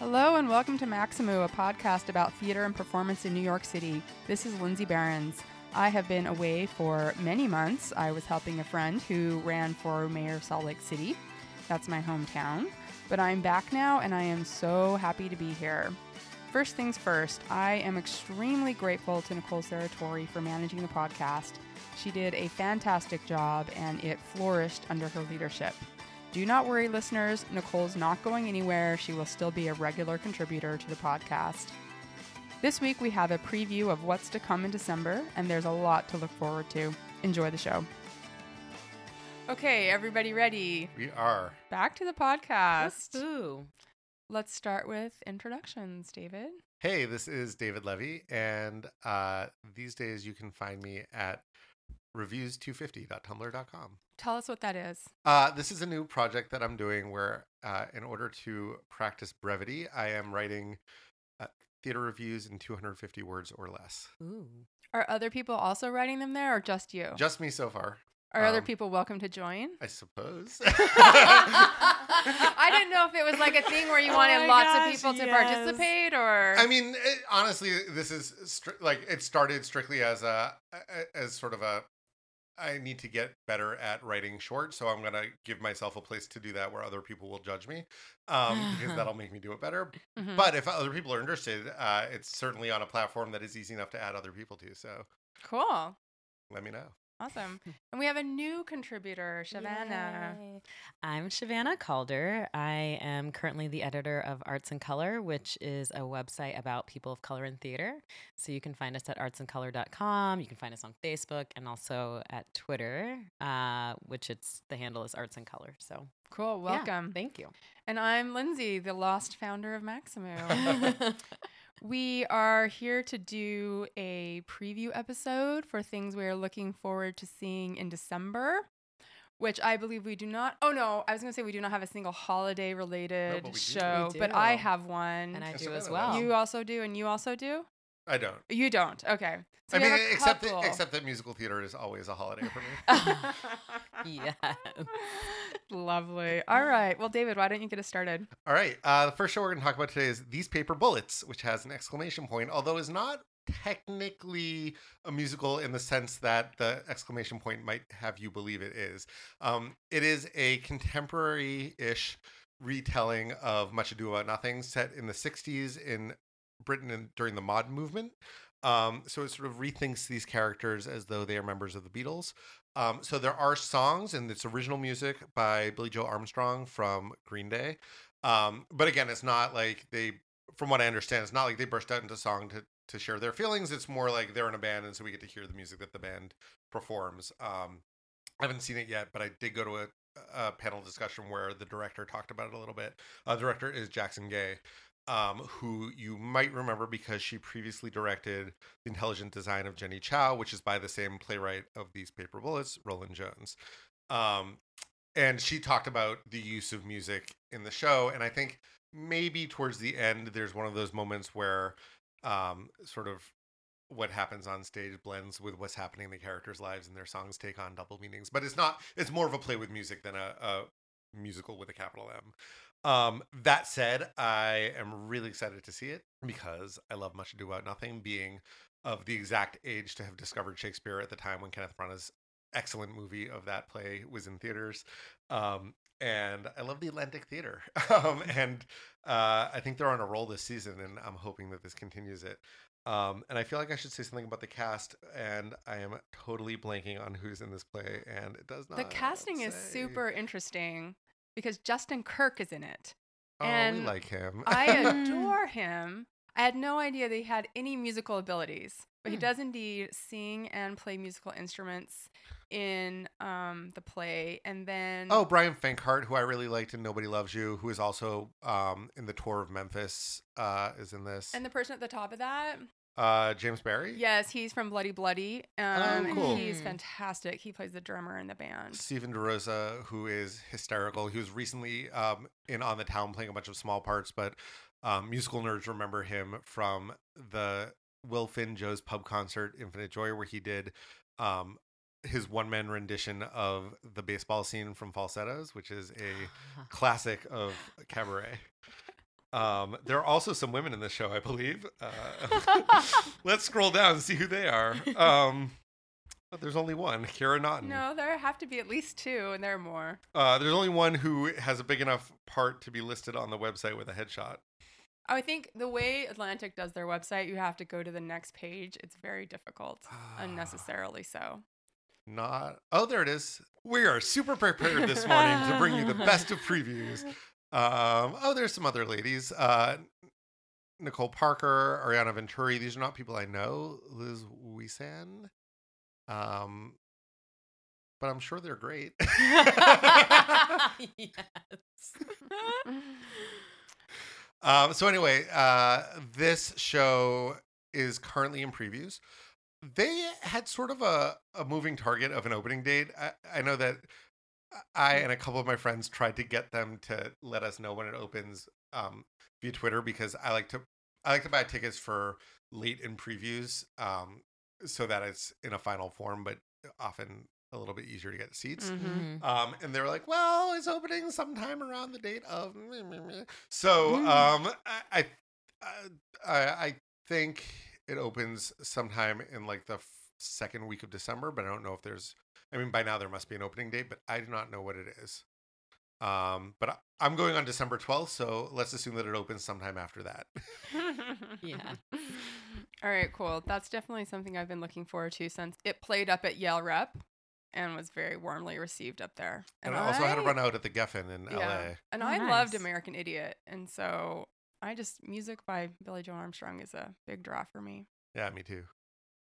Hello and welcome to Maxamoo, a podcast about theater and performance in New York City. This is Lindsay Barnes. I have been away for many months. I was helping a friend who ran for mayor of Salt Lake City. That's my hometown. But I'm back now and I am so happy to be here. First things first, I am extremely grateful to Nicole Serratore for managing the podcast. She did a fantastic job and it flourished under her leadership. Do not worry, listeners. Nicole's not going anywhere. She will still be a regular contributor to the podcast. This week, we have a preview of what's to come in December, and there's a lot to look forward to. Enjoy the show. Okay, everybody ready? We are. Back to the podcast. Ooh. Let's start with introductions, David. Hey, this is David Levy, and uh, these days you can find me at reviews250.tumblr.com. Tell us what that is. Uh, this is a new project that I'm doing where, uh, in order to practice brevity, I am writing uh, theater reviews in 250 words or less. Ooh. Are other people also writing them there, or just you? Just me so far, Are other um, people welcome to join? I suppose. I didn't know if it was like a thing where you Oh wanted my lots gosh, of people to yes. participate, or I mean, it, honestly, this is stri- like it started strictly as a a- as sort of a I need to get better at writing short, so I'm gonna give myself a place to do that where other people will judge me, um, because that'll make me do it better. Mhm. But if other people are interested, uh, it's certainly on a platform that is easy enough to add other people to. So cool, let me know. Awesome. And we have a new contributor, Shavana. Yay. I'm Shavana Calder. I am currently the editor of Arts and Color, which is a website about people of color in theater. So you can find us at artsandcolor.com. You can find us on Facebook and also at Twitter, uh, which it's the handle is Arts and Color. So Cool, yeah, welcome. thank you. and I'm Lindsay, the lost founder of Maxamoo. we are here to do a preview episode for things we are looking forward to seeing in December. Which I believe we do not. Oh no, I was going to say we do not have a single holiday related but we do. show, but I have one. and I do as well. You also do, and you also do. I don't. You don't. Okay. So I mean, except that, except that musical theater is always a holiday for me. yes. Lovely. All right. Well, David, why don't you get us started? All right. Uh, the first show we're going to talk about today is These Paper Bullets, which has an exclamation point, although is not technically a musical in the sense that the exclamation point might have you believe it is. Um, it is a contemporary ish retelling of Much Ado About Nothing set in the 60s in Britain and during the mod movement. Um, so it sort of rethinks these characters as though they are members of the Beatles. Um, so there are songs, and it's original music by Billie Joe Armstrong from Green Day. Um, but again, it's not like they, from what I understand, it's not like they burst out into song to to share their feelings. It's more like they're in a band, and so we get to hear the music that the band performs. Um, I haven't seen it yet, but I did go to a, a panel discussion where the director talked about it a little bit. Uh, the director is Jackson Gay, um, who you might remember because she previously directed The Intelligent Design of Jenny Chow, which is by the same playwright of These Paper Bullets, Rolin Jones. Um, and she talked about the use of music in the show. And I think maybe towards the end, there's one of those moments where um, sort of what happens on stage blends with what's happening in the characters' lives and their songs take on double meanings. But it's not, it's more of a play with music than a, a musical with a capital M. Um, that said, I am really excited to see it because I love Much Ado About Nothing, being of the exact age to have discovered Shakespeare at the time when Kenneth Branagh's excellent movie of that play was in theaters. Um, and I love the Atlantic Theater. um, and uh, I think they're on a roll this season, and I'm hoping that this continues it. Um, and I feel like I should say something about the cast, and I am totally blanking on who's in this play, and it does not. The casting is super interesting because Justin Kirk is in it. Oh, we like him. I adore him. I had no idea that he had any musical abilities, but he Hmm. does indeed sing and play musical instruments in um, the play. And then Oh, Bryan Fenkart, who I really liked in Nobody Loves You, who is also um, in the tour of Memphis, uh, is in this. and the person at the top of that, uh, James Barry, yes, he's from Bloody Bloody. Um, and cool. He's fantastic. He plays the drummer in the band. Stephen DeRosa, who is hysterical. He was recently um, in On the Town playing a bunch of small parts, but um, musical nerds remember him from the Will Finn Joe's pub concert, Infinite Joy, where he did um, his one man rendition of the baseball scene from Falsettos, which is a classic of cabaret. Um, there are also some women in this show, I believe. Uh, let's scroll down and see who they are. Um, but there's only one, Keira Naughton. No, there have to be at least two, and there are more. Uh, there's only one who has a big enough part to be listed on the website with a headshot. I think the way Atlantic does their website, you have to go to the next page. It's very difficult, unnecessarily so. Not. Oh, there it is. We are super prepared this morning to bring you the best of previews. Um, oh, there's some other ladies. Uh, Nicole Parker, Ariana Venturi. These are not people I know. Liz Wisan. Um, but I'm sure they're great. yes. um, so anyway, uh, this show is currently in previews. They had sort of a, a moving target of an opening date. I, I know that I and a couple of my friends tried to get them to let us know when it opens um, via Twitter because I like to I like to buy tickets for late in previews um, so that it's in a final form, but often a little bit easier to get seats. Mhm. Mhm. Um, and they were like, "Well, it's opening sometime around the date of." meh, meh, meh." So, Mm. um, I, I, I, I think it opens sometime in like the second week of December, but I don't know if there's. I mean, by now there must be an opening date, but I do not know what it is. Um, but I, I'm going on December 12th, so let's assume that it opens sometime after that. Yeah. All right, cool. That's definitely something I've been looking forward to since it played up at Yale Rep and was very warmly received up there. And, I also had to run out at the Geffen in Yeah. LA. And Oh, I loved. American Idiot. And so I just, music by Billie Joe Armstrong is a big draw for me. Yeah, me too.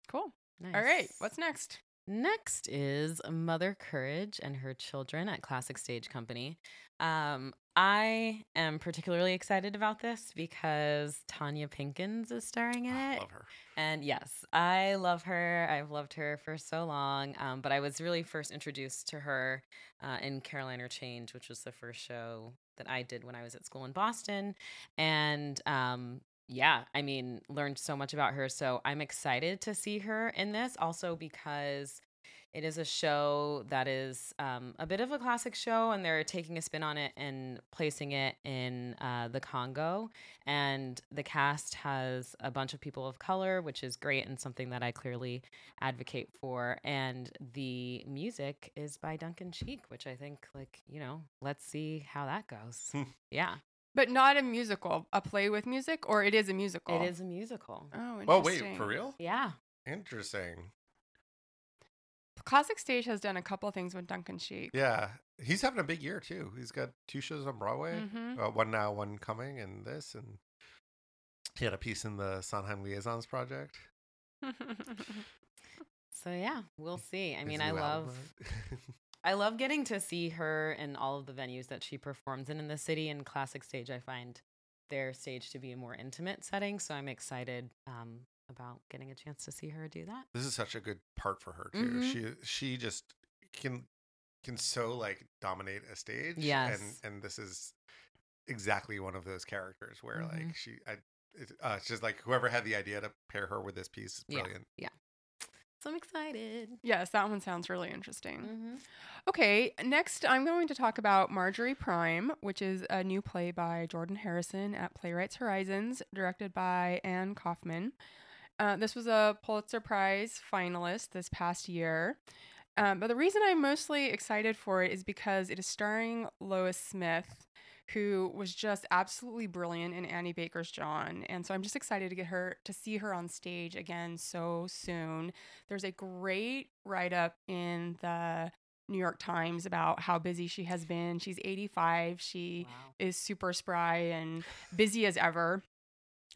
Cool. All right, what's next? Next is Mother Courage and her children at Classic Stage Company. Um, I am particularly excited about this because Tonya Pinkins is starring in Ah, it. I love her. And yes, I love her. I've loved her for so long. Um, but I was really first introduced to her uh, in Caroline, or Change, which was the first show that I did when I was at school in Boston. And um, yeah, I mean, learned so much about her. So I'm excited to see her in this also because it is a show that is um, a bit of a classic show, and they're taking a spin on it and placing it in uh, the Congo. And the cast has a bunch of people of color, which is great and something that I clearly advocate for. And the music is by Duncan Sheik, which I think, like, you know, let's see how that goes. Hmm. yeah, But not a musical, a play with music, or it is a musical? it is a musical. Oh, Oh, wait, for real? Yeah. Interesting. Classic Stage has done a couple things with Duncan Sheik. Yeah, he's having a big year too. He's got two shows on Broadway, Mhm. uh, one now, one coming, and this, and he had a piece in the Sondheim Liaisons project. So yeah, we'll see. I His mean, I love right? I love getting to see her in all of the venues that she performs in in the city. And classic stage, I find their stage to be a more intimate setting. So I'm excited um, about getting a chance to see her do that. this is such a good part for her too. Mhm. She she just can can so like dominate a stage. Yes. and and this is exactly one of those characters where Mhm. like she I. It's, uh, it's just like whoever had the idea to pair her with this piece is brilliant. Yeah. brilliant. So I'm excited. yes, that one sounds really interesting. Mm-hmm. Okay, next I'm going to talk about Marjorie Prime, which is a new play by Jordan Harrison at Playwrights Horizons, directed by Anne Kauffman. Uh, this was a Pulitzer Prize finalist this past year. Um, but the reason I'm mostly excited for it is because it is starring Lois Smith, who was just absolutely brilliant in Annie Baker's John. And so I'm just excited to get her to see her on stage again so soon. There's a great write up in the New York Times about how busy she has been. She's 85. She Wow. is super spry and busy as ever.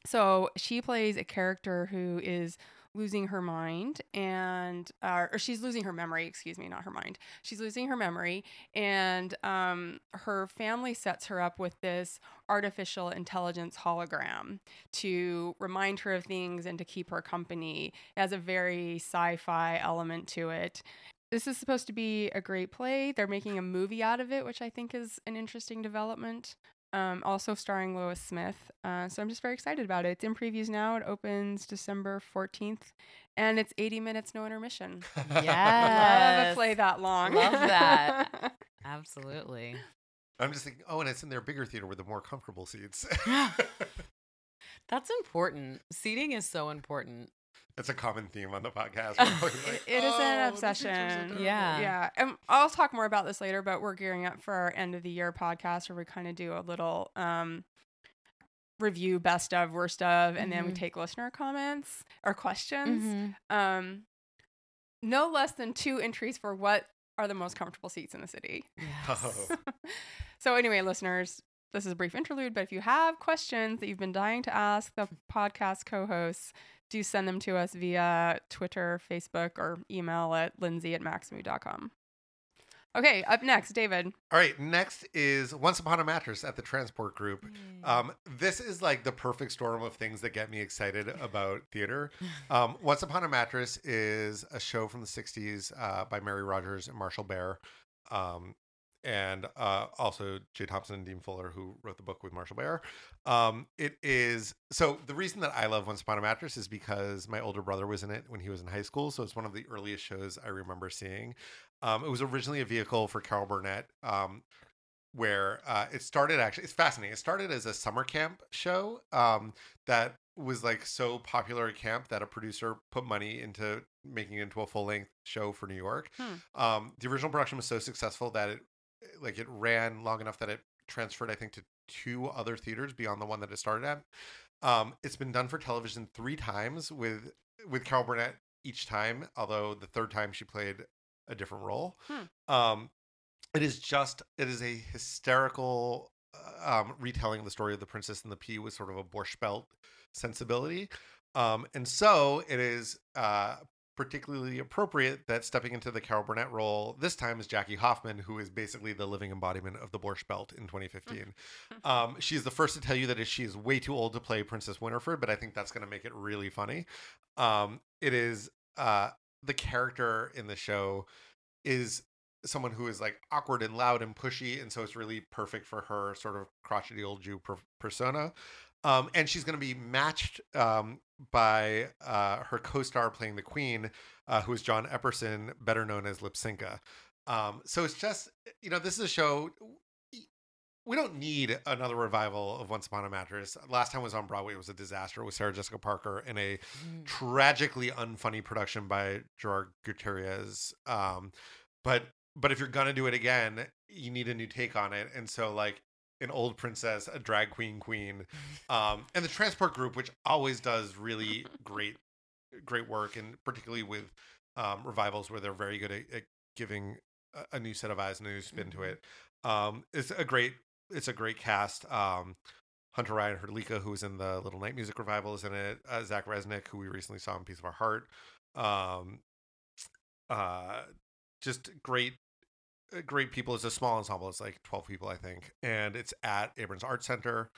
So she plays a character who is losing her mind and uh, or she's losing her memory excuse me not her mind. She's losing her memory and um, her family sets her up with this artificial intelligence hologram to remind her of things and to keep her company. It has a very sci-fi element to it. This is supposed to be a great play. They're making a movie out of it which i think is an interesting development um, also starring Lois Smith. Uh, so I'm just very excited about it. It's in previews now. It opens December 14th, and it's 80 minutes, no intermission. I love a play that long. Love that. Absolutely. I'm just thinking, oh, and it's in their bigger theater with the more comfortable seats. That's important. Seating is so important. That's a common theme on the podcast. It- like, it is an "Oh, the seats obsession. Yeah. Yeah, and I'll talk more about this later, but we're gearing up for our end of the year podcast where we kind of do a little um review best of, worst of, and then we Mhm. take listener comments or questions. Mhm. Um no less than two entries for what are the most comfortable seats in the city. Oh. So anyway, listeners, this is a brief interlude, but if you have questions that you've been dying to ask the podcast co-hosts, do send them to us via Twitter, Facebook, or email at lindsay at maxamoo.com. Okay, up next, David. All right, next is Once Upon a Mattress at the Transport Group. Um, this is like the perfect storm of things that get me excited about theater. Um, Once Upon a Mattress is a show from the 60s uh, by Mary Rodgers and Marshall Barer. Um, and uh, also Jay Thompson and Dean Fuller, who wrote the book with Marshall Barer. Um, it is so the reason that I love Once Upon a Mattress is because my older brother was in it when he was in high school. So it's one of the earliest shows I remember seeing. Um, it was originally a vehicle for Carol Burnett, um, where uh, it started actually, it's fascinating. It started as a summer camp show um, that was like so popular at camp that a producer put money into making it into a full length show for New York. Hmm. Um, the original production was so successful that it like it ran long enough that it transferred, I think, to two other theaters beyond the one that it started at. Um, it's been done for television three times with with Carol Burnett each time, although the third time she played a different role. Hmm. Um, it is just it is a hysterical uh, um, retelling of the story of the Princess and the Pea with sort of a Borscht Belt sensibility. Um, and so it is uh, particularly appropriate that stepping into the Carol Burnett role this time is Jackie Hoffman, who is basically the living embodiment of the Borscht Belt in 2015. um, she's the first to tell you that she is way too old to play Princess Winifred, but I think that's going to make it really funny. Um, it is uh, the character in the show is someone who is like awkward and loud and pushy, and so it's really perfect for her sort of crotchety old Jew per- persona. Um, and she's going to be matched um, by uh, her co-star playing the Queen, uh, who is John Epperson, better known as Lypsinka. Um, so it's just you know this is a show. We don't need another revival of Once Upon a Mattress. Last time it was on Broadway, it was a disaster with Sarah Jessica Parker in a Mm. tragically unfunny production by Gerald Gutierrez. Um, but but if you're gonna do it again, you need a new take on it. And so like an old princess, a drag queen queen, um, and the transport group, which always does really great great work, and particularly with um, revivals where they're very good at, at giving a, a new set of eyes and a new spin to Mhm. it. Um, it's a great it's a great cast. Um, Hunter Ryan Herdlicka, who was in the Little Night Music revival, is in it. Uh, Zach Resnick, who we recently saw in Piece of Our Heart. Um, uh, just great, great people. It's a small ensemble. It's like twelve people, I think, and it's at Abrons Arts Center,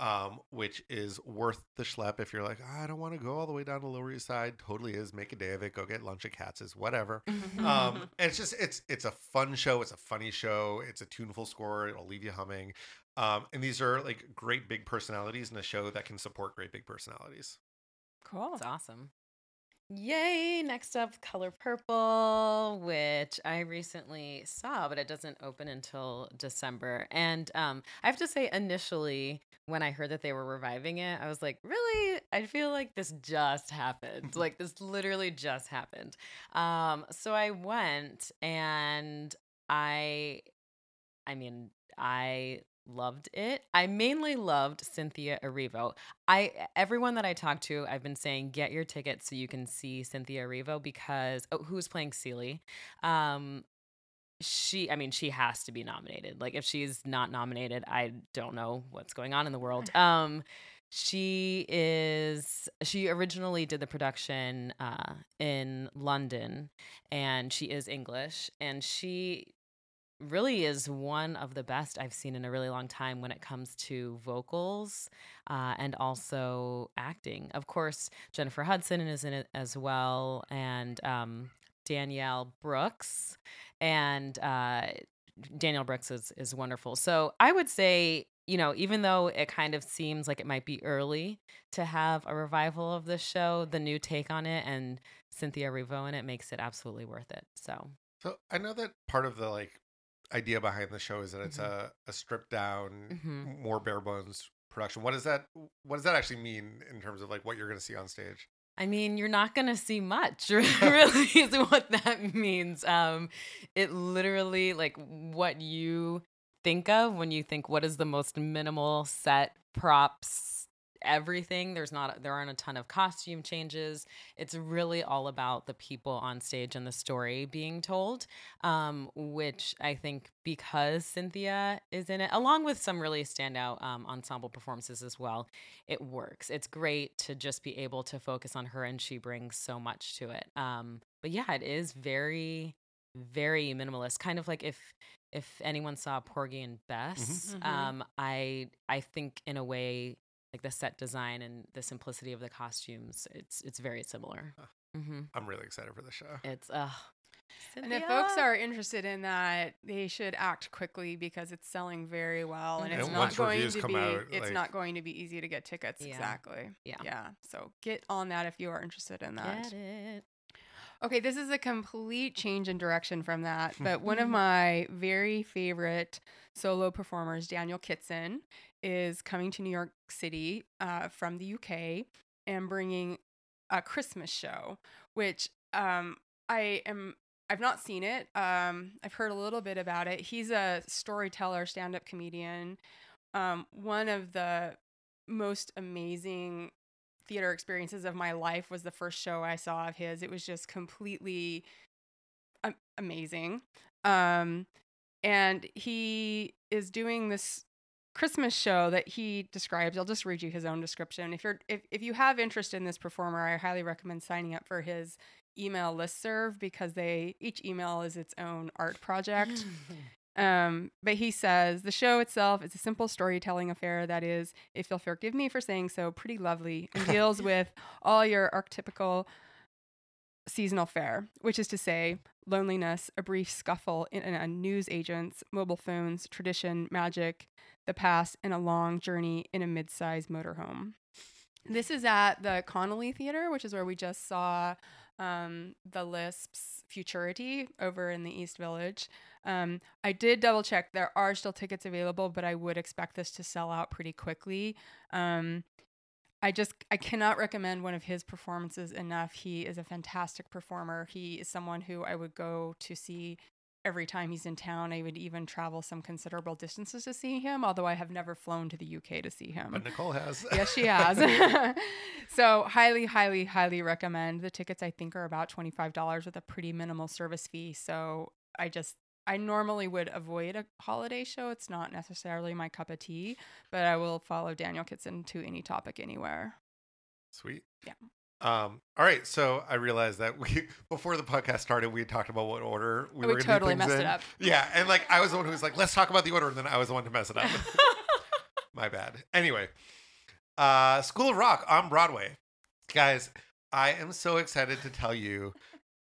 um, which is worth the schlep if you're like, "Ah, I don't want to go all the way down to Lower East Side. Totally is. Make a day of it. Go get lunch at Katz's. Whatever um and it's just it's it's a fun show it's a funny show it's a tuneful score it'll leave you humming um and these are like great big personalities in a show that can support great big personalities Cool. That's awesome. Yay! Next up, Color Purple, which I recently saw, but it doesn't open until December. And um, I have to say, initially, when I heard that they were reviving it, I was like, really? I feel like this just happened. like, this literally just happened. Um, so I went and I, I mean, I loved it. I mainly loved Cynthia Erivo. I everyone that I talked to, I've been saying get your tickets so you can see Cynthia Erivo because oh, who's playing Celie? Um she I mean she has to be nominated. Like if she's not nominated, I don't know what's going on in the world. Um she is she originally did the production uh in London and she is English and she really is one of the best I've seen in a really long time when it comes to vocals uh, and also acting. Of course, Jennifer Hudson is in it as well, and um, Danielle Brooks. And uh, Danielle Brooks is, is wonderful. So I would say, you know, even though it kind of seems like it might be early to have a revival of this show, the new take on it and Cynthia Erivo in it makes it absolutely worth it. So so i know that part of the like idea behind the show is that it's Mhm. a, a stripped down, Mhm. more bare bones production. What does that What does that actually mean in terms of like what you're going to see on stage? I mean, you're not going to see much, really, is what that means. Um, it literally, like, what you think of when you think what is the most minimal set, props, everything. There's not, there aren't a ton of costume changes. It's really all about the people on stage and the story being told, um, which I think because Cynthia is in it, along with some really standout um, ensemble performances as well, it works. It's great to just be able to focus on her, and she brings so much to it. Um, but yeah, it is very, very minimalist. Kind of like if if anyone saw Porgy and Bess, Mhm. um, I I think in a way like the set design and the simplicity of the costumes, it's it's very similar. Huh. hmm I'm really excited for the show. It's uh. And if folks are interested in that, they should act quickly because it's selling very well, and Mhm. it's not going to be. out, it's like- not going to be easy to get tickets. Yeah. Exactly. Yeah. Yeah. So get on that if you are interested in that. Get it. Okay, this is a complete change in direction from that, but one of my very favorite solo performers, Daniel Kitson, is coming to New York City uh, from the UK and bringing a Christmas show, which um, I am. I've not seen it. Um, I've heard a little bit about it. He's a storyteller, stand-up comedian. Um, one of the most amazing theater experiences of my life was the first show I saw of his. It was just completely amazing. Um, and he is doing this Christmas show that he describes. I'll just read you his own description. If you're if, if you have interest in this performer, I highly recommend signing up for his email listserv because they each email is its own art project. Um, but he says the show itself is a simple storytelling affair that is, if you'll forgive me for saying so, pretty lovely and deals with all your archetypical seasonal fare, which is to say, loneliness, a brief scuffle in a news agent's mobile phones, tradition, magic, the past, and a long journey in a mid-sized motorhome. This is at the Connelly Theater, which is where we just saw um, the Lisps Futurity over in the East Village. Um, I did double check. There are still tickets available, but I would expect this to sell out pretty quickly. Um, I just I cannot recommend one of his performances enough. He is a fantastic performer. He is someone who I would go to see every time he's in town. I would even travel some considerable distances to see him, although I have never flown to the UK to see him. But Nicole has. yes, she has. so highly, highly, highly recommend. The tickets I think are about twenty five dollars with a pretty minimal service fee. So I just I normally would avoid a holiday show. It's not necessarily my cup of tea, but I will follow Daniel Kitson to any topic anywhere. Sweet. Yeah. Um, all right, so I realized that we before the podcast started, we had talked about what order we We were totally messed it up. Yeah, and like I was the one who was like, "Let's talk about the order," and then I was the one to mess it up. My bad. Anyway, uh, School of Rock on Broadway, guys. I am so excited to tell you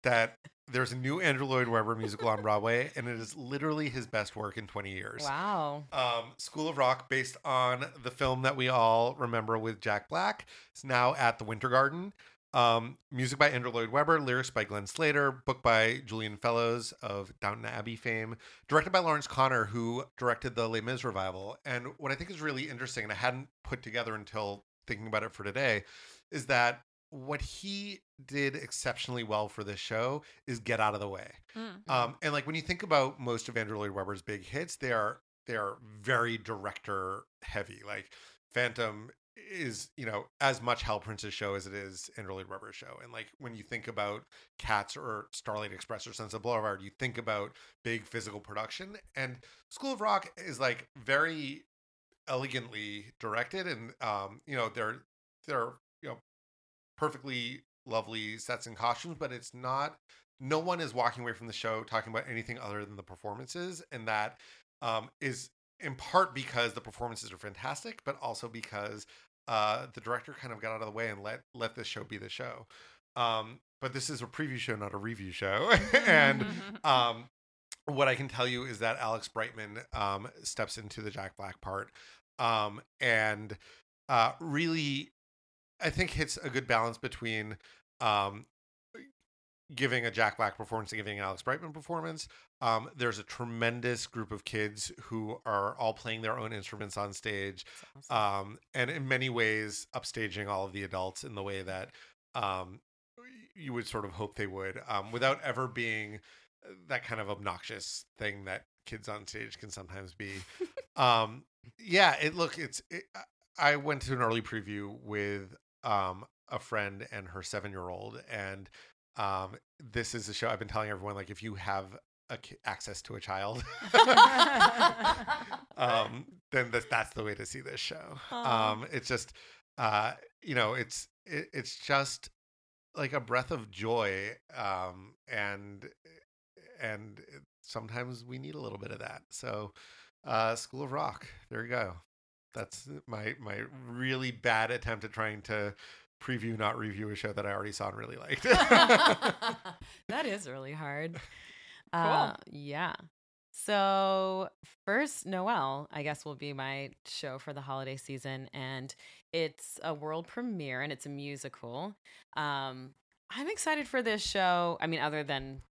that there's a new Andrew Lloyd Webber musical on Broadway, and it is literally his best work in 20 years. wow. Um, School of Rock, based on the film that we all remember with Jack Black, is now at the Winter Garden. Um, music by Andrew Lloyd Webber, lyrics by Glenn Slater, book by Julian Fellowes of Downton Abbey fame, directed by Laurence Connor, who directed the Les Mis revival. And what I think is really interesting, and I hadn't put together until thinking about it for today, is that what he did exceptionally well for this show is get out of the way. Mm. Um, and like when you think about most of Andrew Lloyd Webber's big hits, they are they are very director heavy. Like Phantom is you know as much Hal Prince's show as it is Andrew Lloyd Webber's show. And like when you think about Cats or Starlight Express or Sunset Boulevard, you think about big physical production. And School of Rock is like very elegantly directed, and um, you know they're they're you know perfectly lovely sets and costumes, but it's not no one is walking away from the show talking about anything other than the performances and that um, is in part because the performances are fantastic but also because uh, the director kind of got out of the way and let let this show be the show. Um, but this is a preview show not a review show. And um, what I can tell you is that Alex Brightman um, steps into the Jack Black part um, and uh, really, I think hits a good balance between um, giving a Jack Black performance and giving an Alex Brightman performance. Um, there's a tremendous group of kids who are all playing their own instruments on stage, awesome. um, and in many ways upstaging all of the adults in the way that um, you would sort of hope they would, um, without ever being that kind of obnoxious thing that kids on stage can sometimes be. um, yeah, it look it's. It, I went to an early preview with um, a friend and her seven year old, and um, this is a show I've been telling everyone like if you have a, access to a child. um, then that's that's the way to see this show. Um, it's just, uh, you know, it's it, it's just like a breath of joy, um, and and sometimes we need a little bit of that. So, uh, School of Rock, there you go. That's my my really bad attempt at trying to preview, not review a show that I already saw and really liked. that is really hard. Uh, yeah. So first, Noel, I guess will be my show for the holiday season, and it's a world premiere and it's a musical. Um, I'm excited for this show. I mean, other than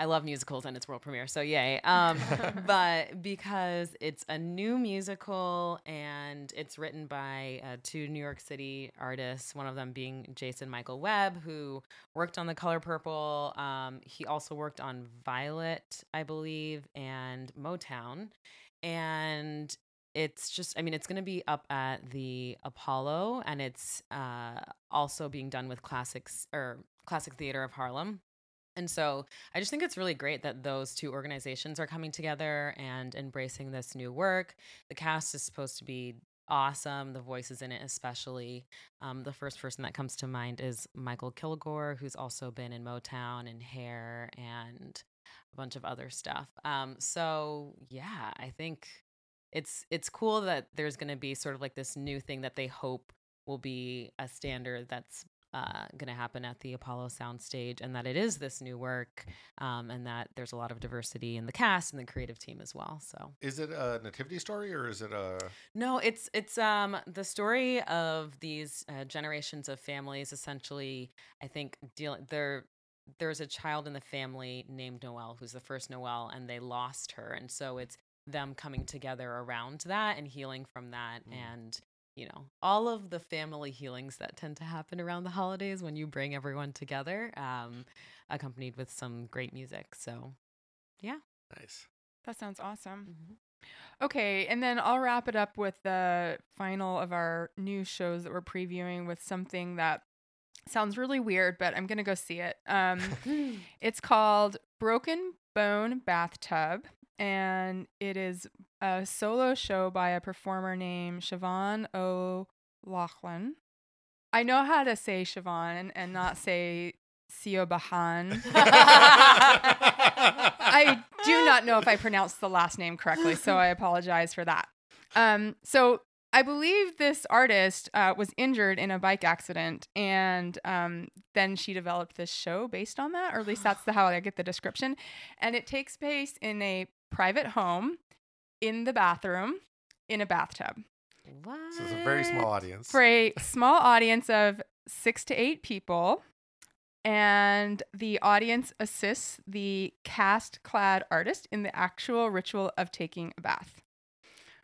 I love musicals and it's world premiere, so yay. Um, but because it's a new musical and it's written by uh, two New York City artists, one of them being Jason Michael Webb, who worked on The Color Purple. Um, he also worked on Violet, I believe, and Motown. And it's just, I mean, it's going to be up at the Apollo, and it's uh, also being done with classics or Classic Theater of Harlem. And so I just think it's really great that those two organizations are coming together and embracing this new work. The cast is supposed to be awesome, the voices in it, especially. Um, the first person that comes to mind is Michael Kilgore, who's also been in Motown and Hair and a bunch of other stuff. Um, so yeah, I think it's it's cool that there's going to be sort of like this new thing that they hope will be a standard that's uh, going to happen at the Apollo soundstage, and that it is this new work, um, and that there's a lot of diversity in the cast and the creative team as well. So is it a nativity story or is it a? no, it's it's um the story of these uh, generations of families. Essentially, I think dealing there. There's a child in the family named Noel who's the first Noel and they lost her, and so it's them coming together around that and healing from that, Mm. and you know all of the family healings that tend to happen around the holidays when you bring everyone together, um, accompanied with some great music. So, yeah. Nice. That sounds awesome. mhm. Okay, and then I'll wrap it up with the final of our new shows that we're previewing with something that sounds really weird, but I'm gonna go see it. Um, it's called Broken Bone Bathtub, and it is a solo show by a performer named Siobhan O'Loughlin. I know how to say Siobhan and not say Siobahan. I do not know if I pronounced the last name correctly, so I apologize for that. Um, so I believe this artist uh, was injured in a bike accident, and um, then she developed this show based on that, or at least that's the, how I get the description. And it takes place in a private home, in the bathroom, in a bathtub what? So it's a very small audience. for a small audience of six to eight people. And the audience assists the cast clad artist in the actual ritual of taking a bath,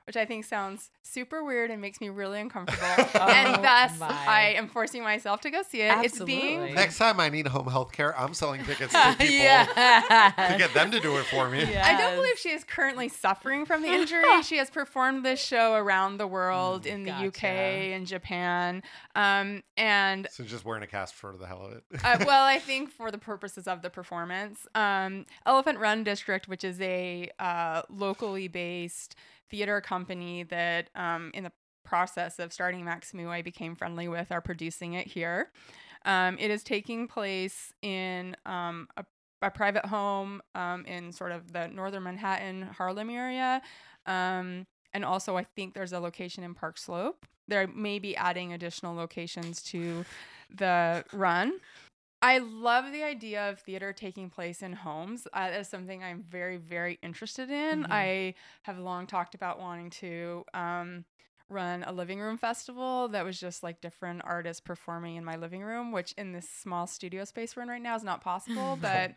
which I think sounds super weird and makes me really uncomfortable. Oh and thus, my. I am forcing myself to go see it. It's being Next time I need home health care, I'm selling tickets to people yeah. to get them to do it for me. I don't believe she is currently suffering from the injury. she has performed this show around the world Mm, in the UK gotcha. and Japan. Um, and So just wearing a cast for the hell of it. uh, well, I think for the purposes of the performance, um, Elephant Run District, which is a uh, locally based theater company that, um, in the process of starting Maxamoo, I became friendly with, are producing it here. Um, it is taking place in um, a, a private home um, in sort of the northern Manhattan, Harlem area. Um, and also, I think there's a location in Park Slope. They may be adding additional locations to the run. I love the idea of theater taking place in homes. Uh, that is something I'm very, very interested in. Mhm. I have long talked about wanting to um, run a living room festival that was just like different artists performing in my living room, which in this small studio space we're in right now is not possible. but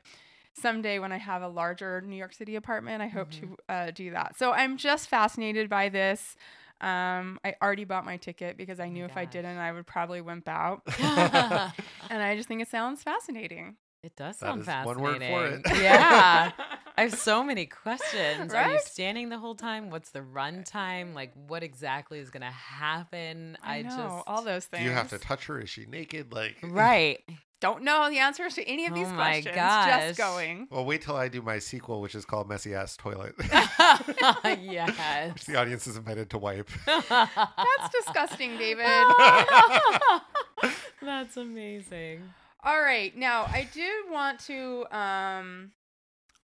someday when I have a larger New York City apartment, I hope Mhm. to uh, do that. So I'm just fascinated by this. Um, I already bought my ticket because I Oh my knew if I didn't, I would probably wimp out. and I just think it sounds fascinating. It does That sound is fascinating. one word for it. yeah. I have so many questions. Are you standing the whole time? What's the run time? Like, what exactly is going to happen? I, know just all those Do things. you have to touch her? Is she naked? Like right. Don't know the answers to any of these Oh my questions. gosh. Just going. Well, wait till I do my sequel, which is called Messy Ass Toilet, yes. which the audience is invited to wipe. That's disgusting, David. That's amazing. All right. Now, I do want to um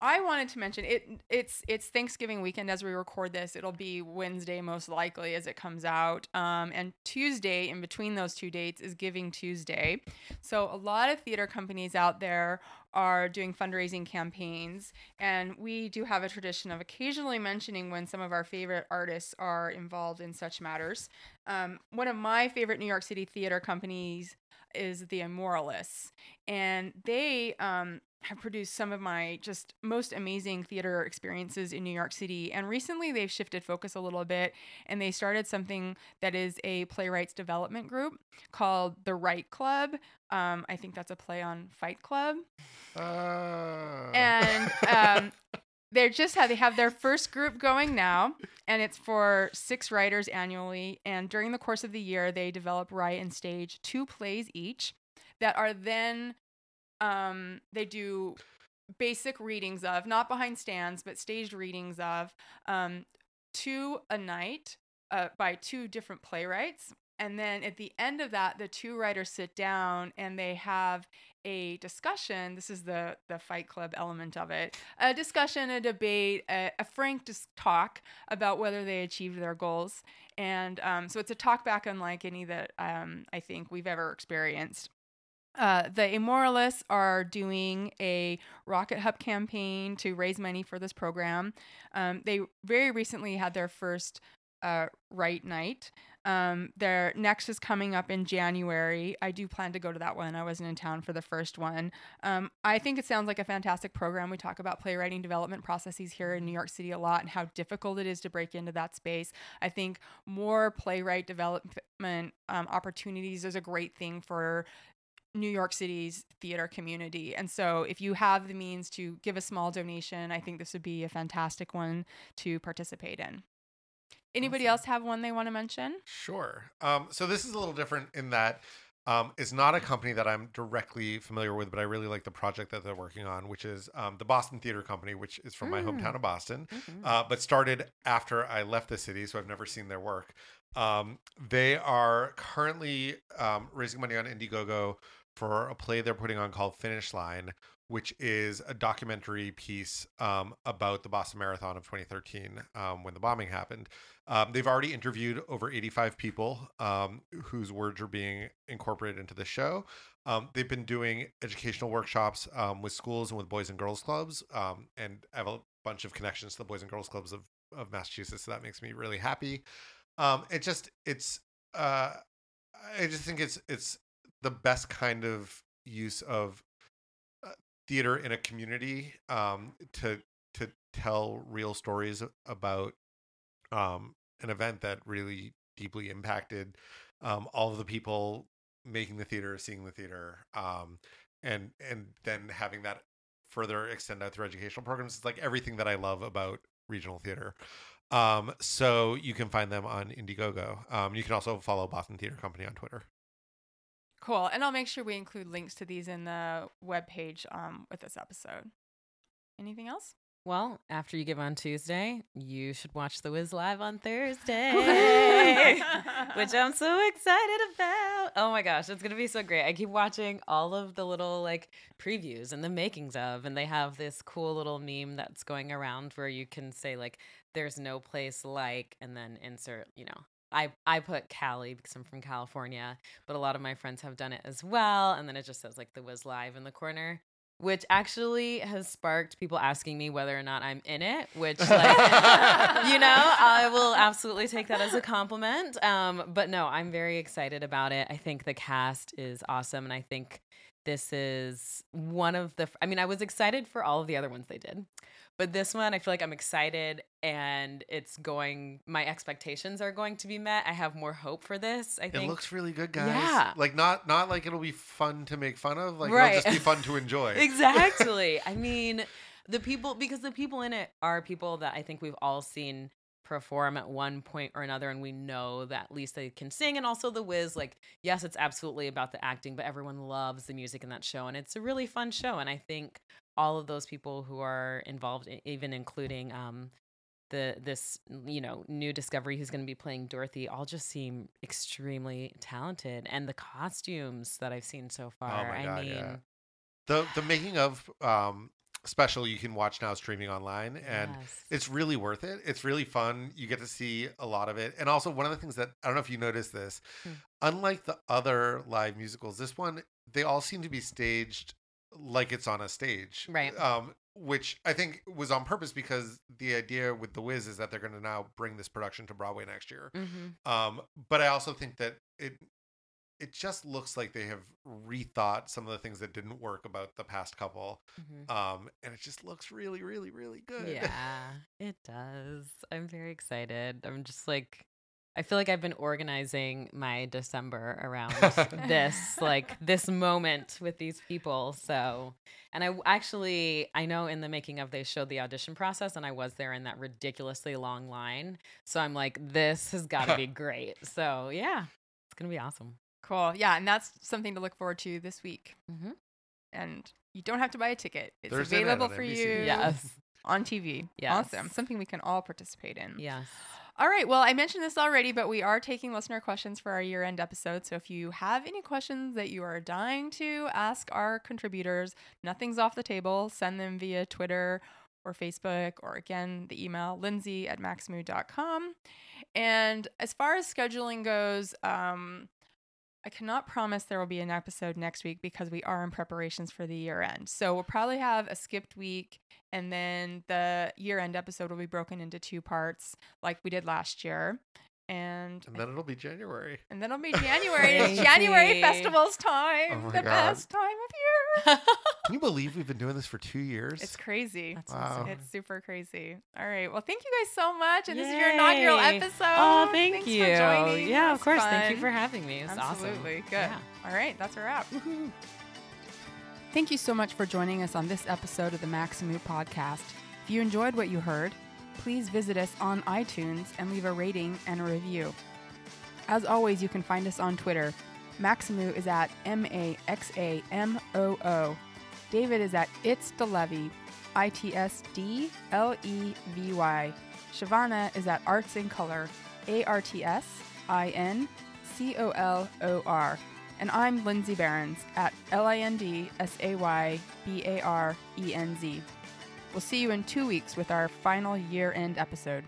I wanted to mention it it's it's Thanksgiving weekend as we record this. It'll be Wednesday most likely as it comes out. Um and Tuesday in between those two dates is Giving Tuesday. So a lot of theater companies out there are doing fundraising campaigns and we do have a tradition of occasionally mentioning when some of our favorite artists are involved in such matters. Um, one of my favorite New York City theater companies is the Amoralists, and they um, have produced some of my just most amazing theater experiences in New York City. And recently, they've shifted focus a little bit, and they started something that is a playwrights development group called the Write Club. Um, I think that's a play on Fight Club Uh, and um, they're just have they have their first group going now, and it's for six writers annually. And during the course of the year, they develop, write, and stage two plays each that are then um, they do basic readings of, not behind stands, but staged readings of um, two a night uh, by two different playwrights. And then at the end of that, the two writers sit down and they have a discussion. This is the the Fight Club element of it. A discussion, a debate, a, a frank dis- talk about whether they achieved their goals. And um, so it's a talk back unlike any that um, I think we've ever experienced. Uh, the Amoralists are doing a Rocket Hub campaign to raise money for this program. Um, they very recently had their first uh, right night. Um, their next is coming up in January. I do plan to go to that one. I wasn't in town for the first one. Um, I think it sounds like a fantastic program. We talk about playwriting development processes here in New York City a lot and how difficult it is to break into that space. I think more playwright development um, opportunities is a great thing for New York City's theater community. And so if you have the means to give a small donation, I think this would be a fantastic one to participate in. Anybody Awesome. else have one they want to mention? Sure. Um, so this is a little different in that um, it's not a company that I'm directly familiar with, but I really like the project that they're working on, which is um, the Boston Theater Company, which is from my Mm. hometown of Boston, Mhm. uh, but started after I left the city, so I've never seen their work. Um, they are currently um, raising money on Indiegogo for a play they're putting on called Finish Line, which is a documentary piece um, about the Boston Marathon of 2013 um, when the bombing happened. Um, they've already interviewed over 85 people um, whose words are being incorporated into the show. Um, they've been doing educational workshops um, with schools and with boys and girls clubs. And I have a bunch of connections to the boys and girls clubs of, of Massachusetts. So that makes me really happy. It just, it's, uh, I just think it's, it's the best kind of use of uh, theater in a community um, to, to tell real stories about um, an event that really deeply impacted um, all of the people making the theater, seeing the theater, um, and and then having that further extend out through educational programs. It's like everything that I love about regional theater. Um, so you can find them on Indiegogo. Um, you can also follow Boston Theater Company on Twitter. Cool. And I'll make sure we include links to these in the webpage um, with this episode. Anything else? Well, after you give on Tuesday, you should watch The Wiz live on Thursday, which I'm so excited about. Oh my gosh, it's gonna be so great. I keep watching all of the little like previews and the makings of, and they have this cool little meme that's going around where you can say like, "There's no place like," and then insert, you know. I, I put Cali because I'm from California, but a lot of my friends have done it as well. And then it just says like the Wiz Live in the corner which actually has sparked people asking me whether or not I'm in it, which, like, you know, I will absolutely take that as a compliment. Um, but no, I'm very excited about it. I think the cast is awesome. And I think this is one of the, I mean, I was excited for all of the other ones they did. But this one, I feel like I'm excited and it's going, my expectations are going to be met. I have more hope for this. I think. It looks really good, guys. Yeah. Like not not like it'll be fun to make fun of. Like Right. it'll just be fun to enjoy. exactly. I mean, the people because the people in it are people that I think we've all seen perform at one point or another, and we know that Lisa can sing, and also the Wiz. Like, yes, it's absolutely about the acting, but everyone loves the music in that show, and it's a really fun show. And I think all of those people who are involved, even including um, the this you know new discovery who's going to be playing Dorothy, all just seem extremely talented, and the costumes that I've seen so far. Oh my I God, mean. yeah. the the making of um special you can watch now streaming online and Yes. it's really worth it. It's really fun. You get to see a lot of it. And also one of the things that I don't know if you noticed this, Hmm. unlike the other live musicals, this one they all seem to be staged like it's on a stage. Right. Um which I think was on purpose because the idea with The Wiz is that they're going to now bring this production to Broadway next year. Mm-hmm. Um, but I also think that it it just looks like they have rethought some of the things that didn't work about the past couple. Mm-hmm. Um, and it just looks really, really, really good. Yeah, it does. I'm very excited. I'm just like, I feel like I've been organizing my December around this, like this moment with these people. So, and I actually, I know in the making of, they showed the audition process, and I was there in that ridiculously long line. So I'm like, this has got to be great. So yeah, it's gonna be awesome. Cool. Yeah, and that's something to look forward to this week. Mm-hmm. And you don't have to buy a ticket. It's Thursday available for NBC. you Yes. On TV. Yes. Awesome. Something we can all participate in. Yes. All right. Well, I mentioned this already, but we are taking listener questions for our year end episode. So if you have any questions that you are dying to ask our contributors, nothing's off the table. Send them via Twitter or Facebook or again, the email lindsay at maxamoo.com. And as far as scheduling goes, um, I cannot promise there will be an episode next week because we are in preparations for the year end. So we'll probably have a skipped week and then the year end episode will be broken into two parts like we did last year. And And then it'll be January. and then it'll be January. It's January festivals oh time. Oh my the God. best time of year. Can you believe we've been doing this for two years? It's crazy. That's Wow. insane. It's super crazy. All right. Well, thank you guys so much. And this is your inaugural oh, episode. Oh, thank Thanks you. For joining. Yeah, of was course. Thank you for having me. It's Absolutely. awesome. Good. Yeah. All right. That's a wrap. Thank you so much for joining us on this episode of the Maxamoo podcast. If you enjoyed what you heard, please visit us on iTunes and leave a rating and a review. As always, you can find us on Twitter. Maxamoo is at M A X A M O O. David is at It's Levy, I T S D L E V Y. Shavana is at Arts in Color, A R T S I N C O L O R. And I'm Lindsay Barnes at L I N D S A Y B A R E N Z. We'll see you in two weeks with our final year end episode.